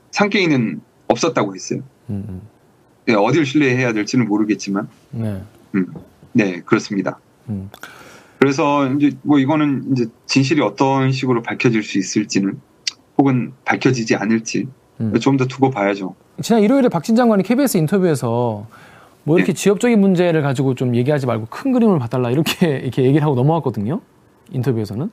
Speaker 1: 상케이는 없었다고 했어요.
Speaker 3: 음, 음,
Speaker 1: 네, 어딜 신뢰해야 될지는 모르겠지만,
Speaker 3: 네,
Speaker 1: 네 그렇습니다.
Speaker 3: 음,
Speaker 1: 그래서 이제 뭐 이거는 이제 진실이 어떤 식으로 밝혀질 수 있을지는 혹은 밝혀지지 않을지
Speaker 3: 음.
Speaker 1: 좀더 두고 봐야죠.
Speaker 3: 지난 일요일에 박진 장관이 KBS 인터뷰에서 뭐 이렇게 지역적인 문제를 가지고 좀 얘기하지 말고 큰 그림을 봐달라 이렇게 이렇게 얘기를 하고 넘어갔거든요. 인터뷰에서는.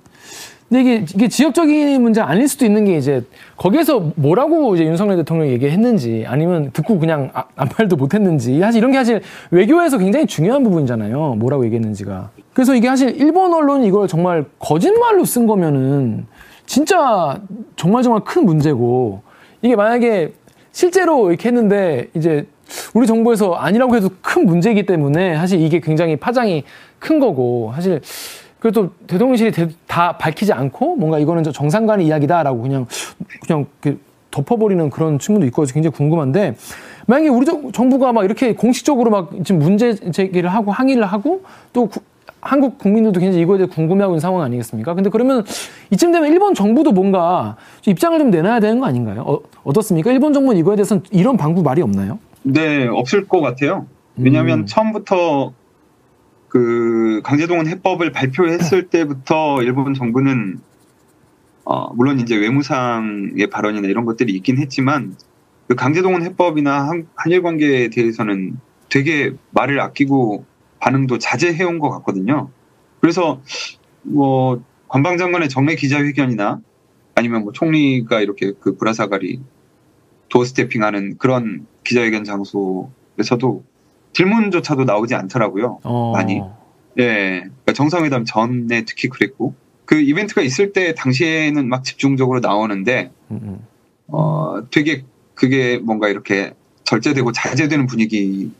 Speaker 3: 근데 이게, 이게 지역적인 문제 아닐 수도 있는 게 이제 거기에서 뭐라고 이제 윤석열 대통령이 얘기했는지 아니면 듣고 그냥 아, 아무 말도 못했는지 사실 이런 게 사실 외교에서 굉장히 중요한 부분이잖아요. 뭐라고 얘기했는지가. 그래서 이게 사실 일본 언론이 이걸 정말 거짓말로 쓴 거면은 진짜 정말 정말 큰 문제고 이게 만약에 실제로 이렇게 했는데 이제 우리 정부에서 아니라고 해도 큰 문제이기 때문에 사실 이게 굉장히 파장이 큰 거고 사실 그래도 대통령실이 대- 다 밝히지 않고 뭔가 이거는 저 정상 간의 이야기다라고 그냥 그냥 그 덮어버리는 그런 측면도 있고 굉장히 궁금한데 만약에 우리 정부가 막 이렇게 공식적으로 막 지금 문제 제기를 하고 항의를 하고 또 구, 한국 국민들도 굉장히 이거에 대해 궁금해하고 있는 상황 아니겠습니까? 근데 그러면 이쯤 되면 일본 정부도 뭔가 입장을 좀 내놔야 되는 거 아닌가요? 어, 어떻습니까? 일본 정부는 이거에 대해서는 이런 방구 말이 없나요?
Speaker 1: 네, 없을 것 같아요. 왜냐하면 음. 처음부터 그 강제동원 해법을 발표했을 때부터 일본 정부는 어, 물론 이제 외무상의 발언이나 이런 것들이 있긴 했지만 그 강제동원 해법이나 한, 한일 관계에 대해서는 되게 말을 아끼고 반응도 자제해온 것 같거든요. 그래서 뭐 관방장관의 정례 기자회견이나 아니면 뭐 총리가 이렇게 그 불화사가리 도스태핑하는 그런 기자회견 장소에서도 질문조차도 나오지 않더라고요. 어. 많이. 예. 그러니까 정상회담 전에 특히 그랬고 그 이벤트가 있을 때 당시에는 막 집중적으로 나오는데 음, 음. 어 되게 그게 뭔가 이렇게 절제되고 자제되는 분위기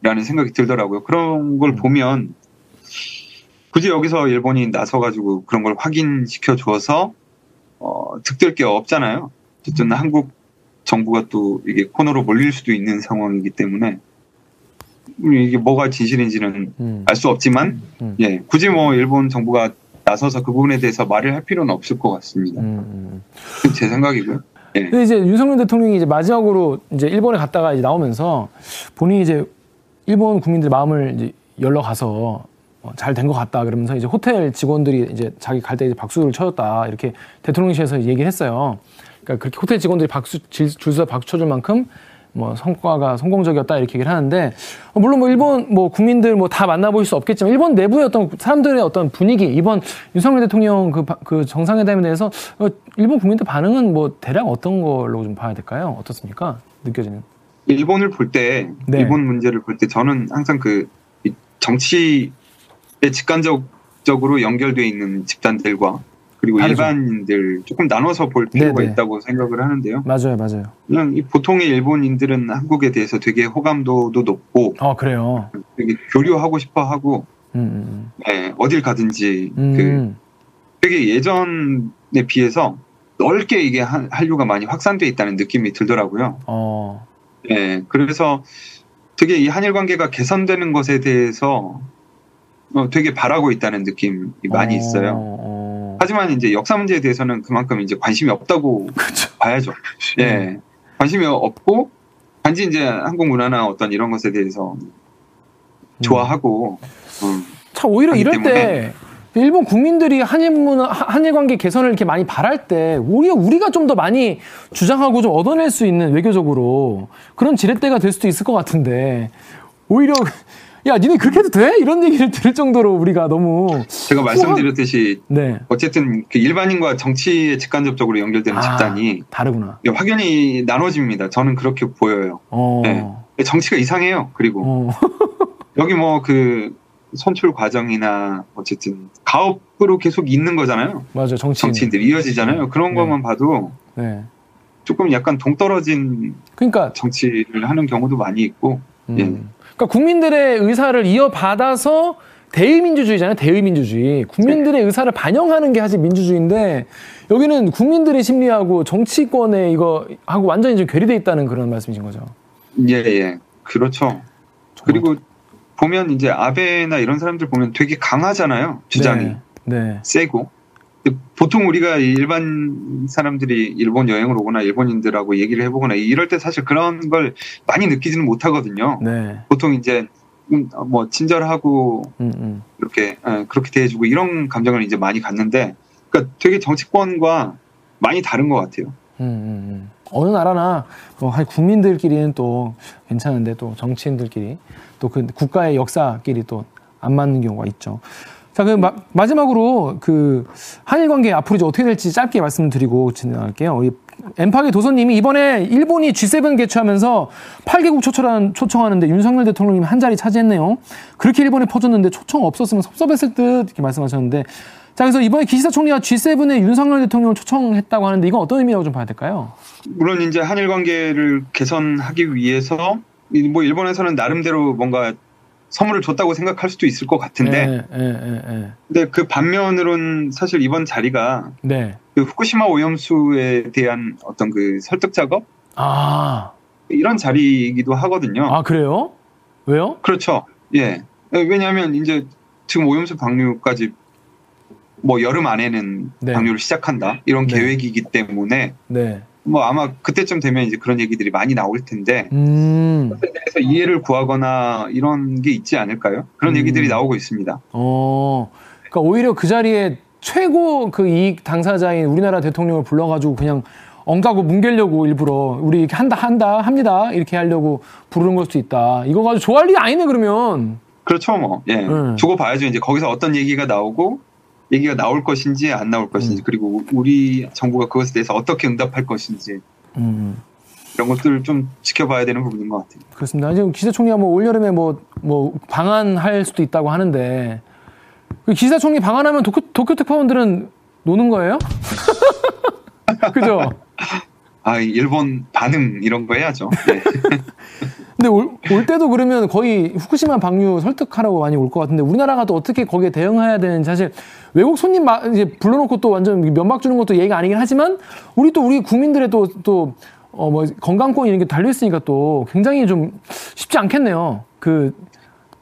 Speaker 1: 라는 생각이 들더라고요. 그런 걸 음. 보면 굳이 여기서 일본이 나서가지고 그런 걸 확인시켜 줘서 어, 득될 게 없잖아요. 어쨌든 한국 정부가 또 이게 코너로 몰릴 수도 있는 상황이기 때문에 이게 뭐가 진실인지는 음. 알수 없지만 음. 예 굳이 뭐 일본 정부가 나서서 그 부분에 대해서 말을 할 필요는 없을 것 같습니다. 음. 음. 제 생각이고요.
Speaker 3: 예. 근데 이제 윤석열 대통령이 이제 마지막으로 이제 일본에 갔다가 이제 나오면서 본인이 이제 일본 국민들 마음을 이제 열러 가서 어, 잘된 것 같다 그러면서 이제 호텔 직원들이 이제 자기 갈 때 이제 박수를 쳐줬다 이렇게 대통령실에서 얘기를 했어요. 그러니까 그렇게 호텔 직원들이 박수 줄서 박수 쳐줄 만큼 뭐 성과가 성공적이었다 이렇게 얘기를 하는데 어, 물론 뭐 일본 뭐 국민들 뭐 다 만나볼 수 없겠지만 일본 내부의 어떤 사람들의 어떤 분위기 이번 윤석열 대통령 그, 그 정상회담에 대해서 어, 일본 국민들 반응은 뭐 대략 어떤 걸로 좀 봐야 될까요? 어떻습니까? 느껴지는?
Speaker 1: 일본을 볼 때, 네. 일본 문제를 볼 때 저는 항상 그 정치에 직간접적으로 연결되어 있는 집단들과 그리고 다르죠. 일반인들 조금 나눠서 볼 필요가 네네. 있다고 생각을 하는데요.
Speaker 3: 맞아요, 맞아요.
Speaker 1: 그냥 이 보통의 일본인들은 한국에 대해서 되게 호감도도 높고,
Speaker 3: 아 그래요.
Speaker 1: 되게 교류하고 싶어 하고, 음, 음, 음. 네, 어딜 가든지 음. 그 되게 예전에 비해서 넓게 이게 한류가 많이 확산돼 있다는 느낌이 들더라고요. 어. 네, 그래서 되게 이 한일 관계가 개선되는 것에 대해서 어, 되게 바라고 있다는 느낌이 많이 어, 있어요. 어. 하지만 이제 역사 문제에 대해서는 그만큼 이제 관심이 없다고 그쵸. 봐야죠. 예. 네, 관심이 없고 단지 이제 한국 문화나 어떤 이런 것에 대해서 음. 좋아하고. 음.
Speaker 3: 참 오히려 이럴 때 일본 국민들이 한일 문화, 한일 관계 개선을 이렇게 많이 바랄 때 오히려 우리가 좀 더 많이 주장하고 좀 얻어낼 수 있는 외교적으로 그런 지렛대가 될 수도 있을 것 같은데 오히려 야, 니네 그렇게 해도 돼? 이런 얘기를 들을 정도로 우리가 너무
Speaker 1: 제가 말씀드렸듯이 네. 어쨌든 그 일반인과 정치에 직간접적으로 연결되는 아, 집단이
Speaker 3: 다르구나.
Speaker 1: 확연히 나눠집니다. 저는 그렇게 보여요. 어. 네. 정치가 이상해요. 그리고 어. 여기 뭐 그 선출 과정이나 어쨌든 가업으로 계속 있는 거잖아요.
Speaker 3: 맞아, 정치인.
Speaker 1: 정치인들 이어지잖아요. 그런 네. 것만 봐도 네. 조금 약간 동떨어진 그러니까 정치를 하는 경우도 많이 있고. 음.
Speaker 3: 예. 그러니까 국민들의 의사를 이어받아서 대의민주주의잖아요. 대의민주주의. 국민들의 네. 의사를 반영하는 게 사실 민주주의인데 여기는 국민들의 심리하고 정치권의 이거 하고 완전히 좀 괴리돼 있다는 그런 말씀이신 거죠.
Speaker 1: 예, 예. 그렇죠. 그리고 보면 이제 아베나 이런 사람들 보면 되게 강하잖아요. 주장이. 네. 네. 세고. 보통 우리가 일반 사람들이 일본 여행을 오거나 일본인들하고 얘기를 해보거나 이럴 때 사실 그런 걸 많이 느끼지는 못하거든요. 네. 보통 이제 음, 뭐 친절하고 음, 음. 이렇게 예, 그렇게 대해주고 이런 감정을 이제 많이 갖는데 그러니까 되게 정치권과 많이 다른 것 같아요. 음, 음,
Speaker 3: 음. 어느 나라나 뭐 국민들끼리는 또 괜찮은데 또 정치인들끼리 또 그 국가의 역사끼리 또 안 맞는 경우가 있죠. 자, 그 마, 마지막으로 그 한일 관계 앞으로 이제 어떻게 될지 짧게 말씀드리고 진행할게요. 엠파기 도선님이 이번에 일본이 G7 개최하면서 8개국 초청한, 초청하는데 윤석열 대통령님 한 자리 차지했네요. 그렇게 일본에 퍼졌는데 초청 없었으면 섭섭했을 듯 이렇게 말씀하셨는데 자, 그래서 이번에 기시다 총리가 G7에 윤석열 대통령을 초청했다고 하는데 이건 어떤 의미라고 좀 봐야 될까요?
Speaker 1: 물론 이제 한일 관계를 개선하기 위해서 뭐 일본에서는 나름대로 뭔가 선물을 줬다고 생각할 수도 있을 것 같은데
Speaker 3: 예, 예, 예, 예.
Speaker 1: 근데 그 반면으로는 사실 이번 자리가
Speaker 3: 네.
Speaker 1: 그 후쿠시마 오염수에 대한 어떤 그 설득 작업
Speaker 3: 아,
Speaker 1: 이런 자리이기도 하거든요.
Speaker 3: 아 그래요? 왜요?
Speaker 1: 그렇죠. 예. 왜냐하면 이제 지금 오염수 방류까지 뭐 여름 안에는
Speaker 3: 네.
Speaker 1: 방류를 시작한다 이런
Speaker 3: 네.
Speaker 1: 계획이기 때문에
Speaker 3: 네.
Speaker 1: 뭐 아마 그때쯤 되면 이제 그런 얘기들이 많이 나올 텐데
Speaker 3: 음,
Speaker 1: 그래서 이해를 구하거나 이런 게 있지 않을까요? 그런
Speaker 3: 음.
Speaker 1: 얘기들이 나오고 있습니다.
Speaker 3: 어, 그러니까 오히려 그 자리에 최고 그 이익 당사자인 우리나라 대통령을 불러가지고 그냥 엉가고 뭉개려고 일부러 우리 이렇게 한다 한다 합니다 이렇게 하려고 부르는 걸 수도 있다. 이거 가지고 좋아할 일이 아니네 그러면.
Speaker 1: 그렇죠, 뭐. 예.
Speaker 3: 음.
Speaker 1: 두고 봐야죠. 이제 거기서 어떤 얘기가 나오고 얘기가 나올 것인지 안 나올 것인지
Speaker 3: 음.
Speaker 1: 그리고 우리 정부가 그것에 대해서 어떻게 응답할 것인지
Speaker 3: 음.
Speaker 1: 이런 것들을 좀 지켜봐야 되는 부분인 것 같아요.
Speaker 3: 그렇습니다. 지금 기사총리가 뭐 올여름에 뭐, 뭐 방한할 수도 있다고 하는데 그 기사총리 방한하면 도쿄, 도쿄 특파원들은 노는 거예요? 그죠?
Speaker 1: 아, 일본 반응 이런 거 해야죠. 네.
Speaker 3: 근데 올, 올 때도 그러면 거의 후쿠시마 방류 설득하라고 많이 올 것 같은데 우리나라가 또 어떻게 거기에 대응해야 되는지 사실 외국 손님 마- 이제 불러놓고 또 완전 면박 주는 것도 얘기가 아니긴 하지만 우리 또 우리 국민들의 또 또 어 뭐 건강권 이런 게 달려 있으니까 또 굉장히 좀 쉽지 않겠네요. 그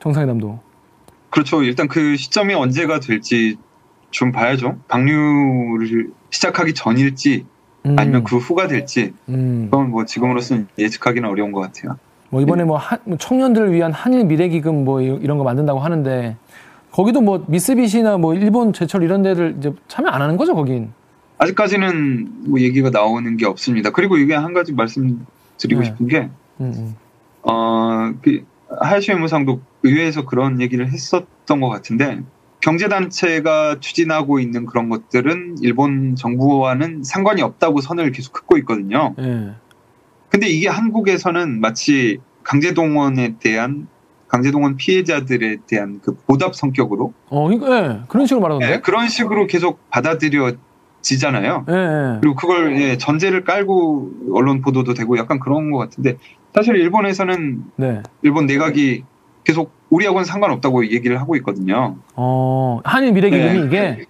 Speaker 3: 정상회담도.
Speaker 1: 그렇죠. 일단 그 시점이 언제가 될지 좀 봐야죠. 방류를 시작하기 전일지
Speaker 3: 음,
Speaker 1: 아니면 그 후가 될지
Speaker 3: 음.
Speaker 1: 그건 뭐 지금으로서는 예측하기는 어려운 것 같아요.
Speaker 3: 뭐 이번에 뭐, 한- 뭐 청년들을 위한 한일 미래 기금 뭐 이- 이런 거 만든다고 하는데 거기도 뭐 미쓰비시나 뭐 일본 제철 이런 데들 이제 참여 안 하는 거죠 거긴.
Speaker 1: 아직까지는 뭐 얘기가 나오는 게 없습니다. 그리고 이게 한 가지 말씀드리고
Speaker 3: 네.
Speaker 1: 싶은 게
Speaker 3: 음, 음.
Speaker 1: 어, 그 하야시 외무상도 의회에서 그런 얘기를 했었던 것 같은데 경제단체가 추진하고 있는 그런 것들은 일본 정부와는 상관이 없다고 선을 계속 긋고 있거든요.
Speaker 3: 예.
Speaker 1: 근데 이게 한국에서는 마치 강제동원에 대한 강제동원 피해자들에 대한 그 보답 성격으로
Speaker 3: 어, 그러니까 예, 그런 식으로 말하던데.
Speaker 1: 예, 그런 식으로 계속 받아들여지잖아요.
Speaker 3: 예, 예.
Speaker 1: 그리고 그걸 예, 전제를 깔고 언론 보도도 되고 약간 그런 것 같은데 사실 일본에서는
Speaker 3: 네.
Speaker 1: 일본 내각이 계속 우리하고는 상관없다고 얘기를 하고 있거든요.
Speaker 3: 어, 한일 미래 기금이
Speaker 1: 네.
Speaker 3: 이게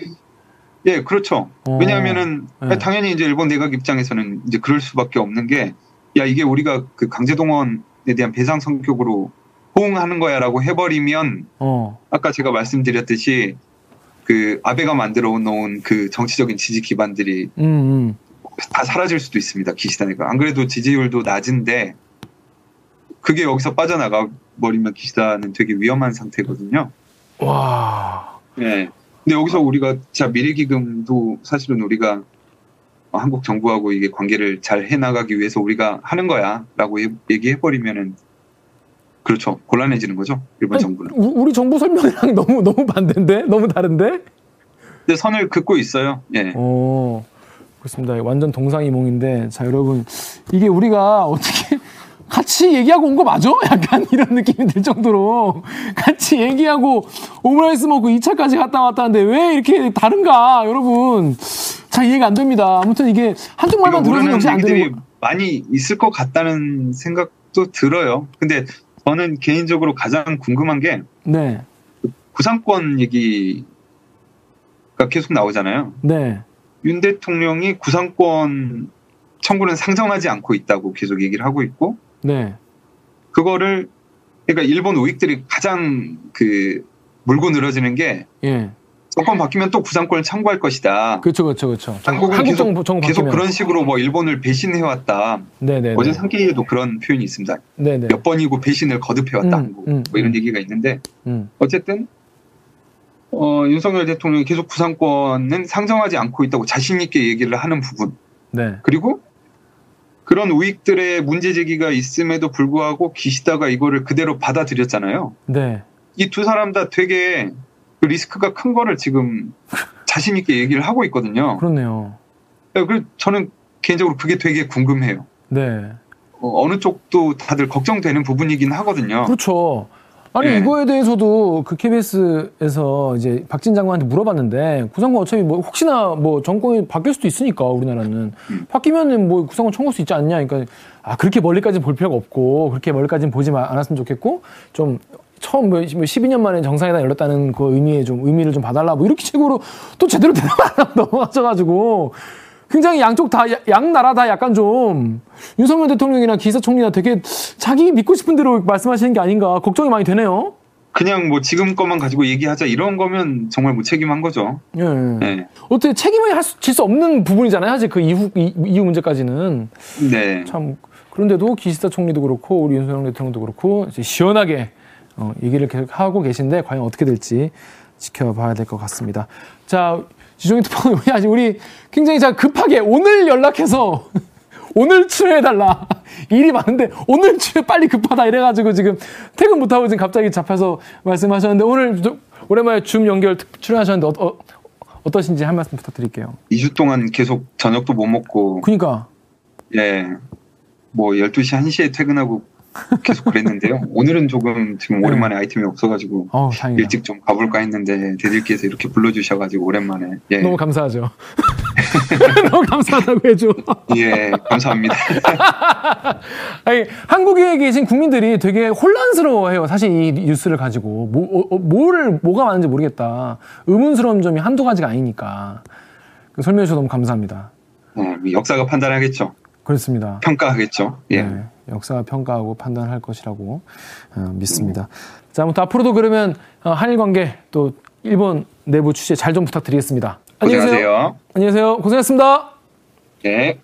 Speaker 1: 예, 그렇죠.
Speaker 3: 어,
Speaker 1: 왜냐하면은
Speaker 3: 네.
Speaker 1: 당연히 이제 일본 내각 입장에서는 이제 그럴 수밖에 없는 게 야 이게 우리가 그 강제동원에 대한 배상 성격으로 호응하는 거야라고 해버리면
Speaker 3: 어,
Speaker 1: 아까 제가 말씀드렸듯이 그 아베가 만들어 놓은 그 정치적인 지지 기반들이
Speaker 3: 음, 음.
Speaker 1: 다 사라질 수도 있습니다. 기시다니까. 안 그래도 지지율도 낮은데 그게 여기서 빠져나가 버리면 기시다는 되게 위험한 상태거든요.
Speaker 3: 와,
Speaker 1: 네. 근데 여기서 우리가 자 미래기금도 사실은 우리가 어, 한국 정부하고 이게 관계를 잘 해나가기 위해서 우리가 하는 거야라고 얘기해 버리면은 그렇죠 곤란해지는 거죠 일본
Speaker 3: 아니,
Speaker 1: 정부는.
Speaker 3: 우- 우리 정부 설명이랑 너무 너무 반대인데, 너무 다른데?
Speaker 1: 근데 선을 긋고 있어요. 예.
Speaker 3: 어, 그렇습니다. 완전 동상이몽인데, 자 여러분 이게 우리가 어떻게 같이 얘기하고 온 거 맞아? 약간 이런 느낌이 들 정도로 같이 얘기하고 오므라이스 먹고 2차까지 갔다 왔다는데 왜 이렇게 다른가, 여러분? 자 이해가 안 됩니다. 아무튼 이게 한쪽 말만
Speaker 1: 모르는
Speaker 3: 역시 안 되는 거.
Speaker 1: 많이 있을 것 같다는 생각도 들어요. 근데 저는 개인적으로 가장 궁금한 게
Speaker 3: 네,
Speaker 1: 구상권 얘기가 계속 나오잖아요.
Speaker 3: 네,
Speaker 1: 윤 대통령이 구상권 청구는 상정하지 않고 있다고 계속 얘기를 하고 있고
Speaker 3: 네,
Speaker 1: 그거를 그러니까 일본 우익들이 가장 그 물고 늘어지는 게
Speaker 3: 예,
Speaker 1: 정권 바뀌면 또 구상권을 청구할 것이다.
Speaker 3: 그렇죠, 그렇죠, 그렇죠.
Speaker 1: 한국은
Speaker 3: 한국
Speaker 1: 계속,
Speaker 3: 정부 정부
Speaker 1: 계속. 그런 식으로 뭐 일본을 배신해 왔다.
Speaker 3: 네, 네,
Speaker 1: 어제
Speaker 3: 네.
Speaker 1: 상기에도 그런 표현이 있습니다.
Speaker 3: 네, 네.
Speaker 1: 몇 번이고 배신을 거듭해 왔다.
Speaker 3: 음,
Speaker 1: 한국.
Speaker 3: 음,
Speaker 1: 뭐 이런
Speaker 3: 음.
Speaker 1: 얘기가 있는데
Speaker 3: 음,
Speaker 1: 어쨌든 어, 윤석열 대통령이 계속 구상권은 상정하지 않고 있다고 자신 있게 얘기를 하는 부분
Speaker 3: 네,
Speaker 1: 그리고 그런 우익들의 문제 제기가 있음에도 불구하고 기시다가 이거를 그대로 받아들였잖아요.
Speaker 3: 네.
Speaker 1: 이 두 사람 다 되게 그 리스크가 큰 거를 지금 자신 있게 얘기를 하고 있거든요.
Speaker 3: 그렇네요.
Speaker 1: 그 저는 개인적으로 그게 되게 궁금해요.
Speaker 3: 네.
Speaker 1: 어, 어느 쪽도 다들 걱정되는 부분이긴 하거든요.
Speaker 3: 그렇죠. 아니
Speaker 1: 네.
Speaker 3: 이거에 대해서도 그 KBS에서 이제 박진 장관한테 물어봤는데 구상권 어차피 뭐 혹시나 뭐 정권이 바뀔 수도 있으니까 우리나라는
Speaker 1: 음.
Speaker 3: 바뀌면은 뭐 구상권 청구할 수 있지 않냐. 그러니까 아 그렇게 멀리까지는 볼 필요가 없고 그렇게 멀리까지는 보지 마- 않았으면 좋겠고 좀 처음 뭐 12년 만에 정상회담 열렸다는 그 의미에 좀 의미를 좀 봐달라 뭐 이렇게 식으로 또 제대로 대답 안 하고 넘어가셔가지고 굉장히 양쪽 다 양 나라 다 약간 좀 윤석열 대통령이나 기사 총리나 되게 자기 믿고 싶은 대로 말씀하시는 게 아닌가 걱정이 많이 되네요.
Speaker 1: 그냥 뭐 지금 것만 가지고 얘기하자 이런 거면 정말 무책임한 거죠.
Speaker 3: 예.
Speaker 1: 네.
Speaker 3: 어떻게 책임을 질수 없는 부분이잖아요. 사실 그 이후 이, 이후 문제까지는
Speaker 1: 네.
Speaker 3: 참 그런데도 기시다 총리도 그렇고 우리 윤석열 대통령도 그렇고 시원하게 어, 얘기를 계속 하고 계신데 과연 어떻게 될지 지켜봐야 될 것 같습니다. 자, 지종이 특파원 우리 아직 우리 굉장히 자 급하게 오늘 연락해서 오늘 출연해달라. 일이 많은데 오늘 출연 빨리 급하다 이래가지고 지금 퇴근 못하고 지금 갑자기 잡혀서 말씀하셨는데 오늘 오랜만에 줌 연결 출연하셨는데 어, 어, 떠신지한 말씀 부탁드릴게요.
Speaker 1: 2주 동안 계속 저녁도 못 먹고.
Speaker 3: 그니까.
Speaker 1: 예. 뭐 12시, 1시에 퇴근하고 계속 그랬는데요. 오늘은 조금 지금 네. 오랜만에 네. 아이템이 없어가지고
Speaker 3: 어,
Speaker 1: 일찍 좀 가볼까 했는데 대들께서 이렇게 불러주셔가지고 오랜만에
Speaker 3: 예. 너무 감사하죠. 너무 감사하다고 해줘.
Speaker 1: 예, 감사합니다.
Speaker 3: 아니, 한국에 계신 국민들이 되게 혼란스러워해요. 사실 이 뉴스를 가지고 뭐, 어, 어 뭐를 뭐가 많은지 모르겠다. 의문스러운 점이 한두 가지가 아니니까 그 설명해 주셔서 너무 감사합니다.
Speaker 1: 네, 역사가 판단하겠죠.
Speaker 3: 그렇습니다.
Speaker 1: 평가하겠죠. 예. 네,
Speaker 3: 역사가 평가하고 판단할 것이라고 어, 믿습니다. 음. 자, 아무튼 앞으로도 그러면 어, 한일 관계 또 일본 내부 취재 잘 좀 부탁드리겠습니다.
Speaker 1: 안녕하세요.
Speaker 3: 안녕하세요. 고생하셨습니다.
Speaker 1: 네.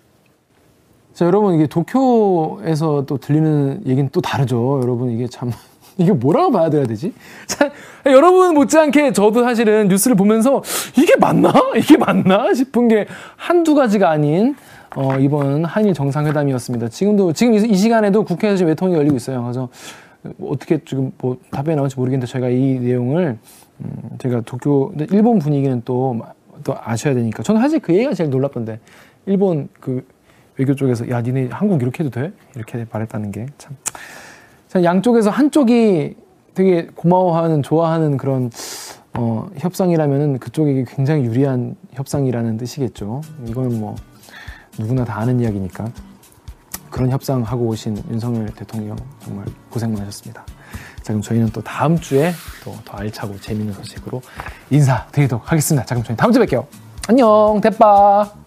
Speaker 3: 자, 여러분 이게 도쿄에서 또 들리는 얘기는 또 다르죠. 여러분 이게 참 이게 뭐라고 봐야 돼야 되지? 자, 여러분 못지않게 저도 사실은 뉴스를 보면서 이게 맞나? 이게 맞나? 싶은 게 한두 가지가 아닌 어, 이번 한일 정상회담이었습니다. 지금도 지금 이, 시간에도 국회에서 지금 외통이 열리고 있어요. 그래서 어떻게 지금 뭐 답변이 나올지 모르겠는데 저희가 이 내용을 음, 제가 도쿄 일본 분위기는 또 또 아셔야 되니까 저는 사실 그 얘기가 제일 놀랍던데 일본 그 외교 쪽에서 야 니네 한국 이렇게 해도 돼 이렇게 말했다는 게 참 양쪽에서 한쪽이 되게 고마워하는 좋아하는 그런 어, 협상이라면은 그쪽에게 굉장히 유리한 협상이라는 뜻이겠죠. 이거는 뭐 누구나 다 아는 이야기니까 그런 협상하고 오신 윤석열 대통령 정말 고생 많으셨습니다. 자, 그럼 저희는 또 다음 주에 또 더 알차고 재밌는 소식으로 인사드리도록 하겠습니다. 자, 그럼 저희 다음 주에 뵐게요. 안녕, 대빠.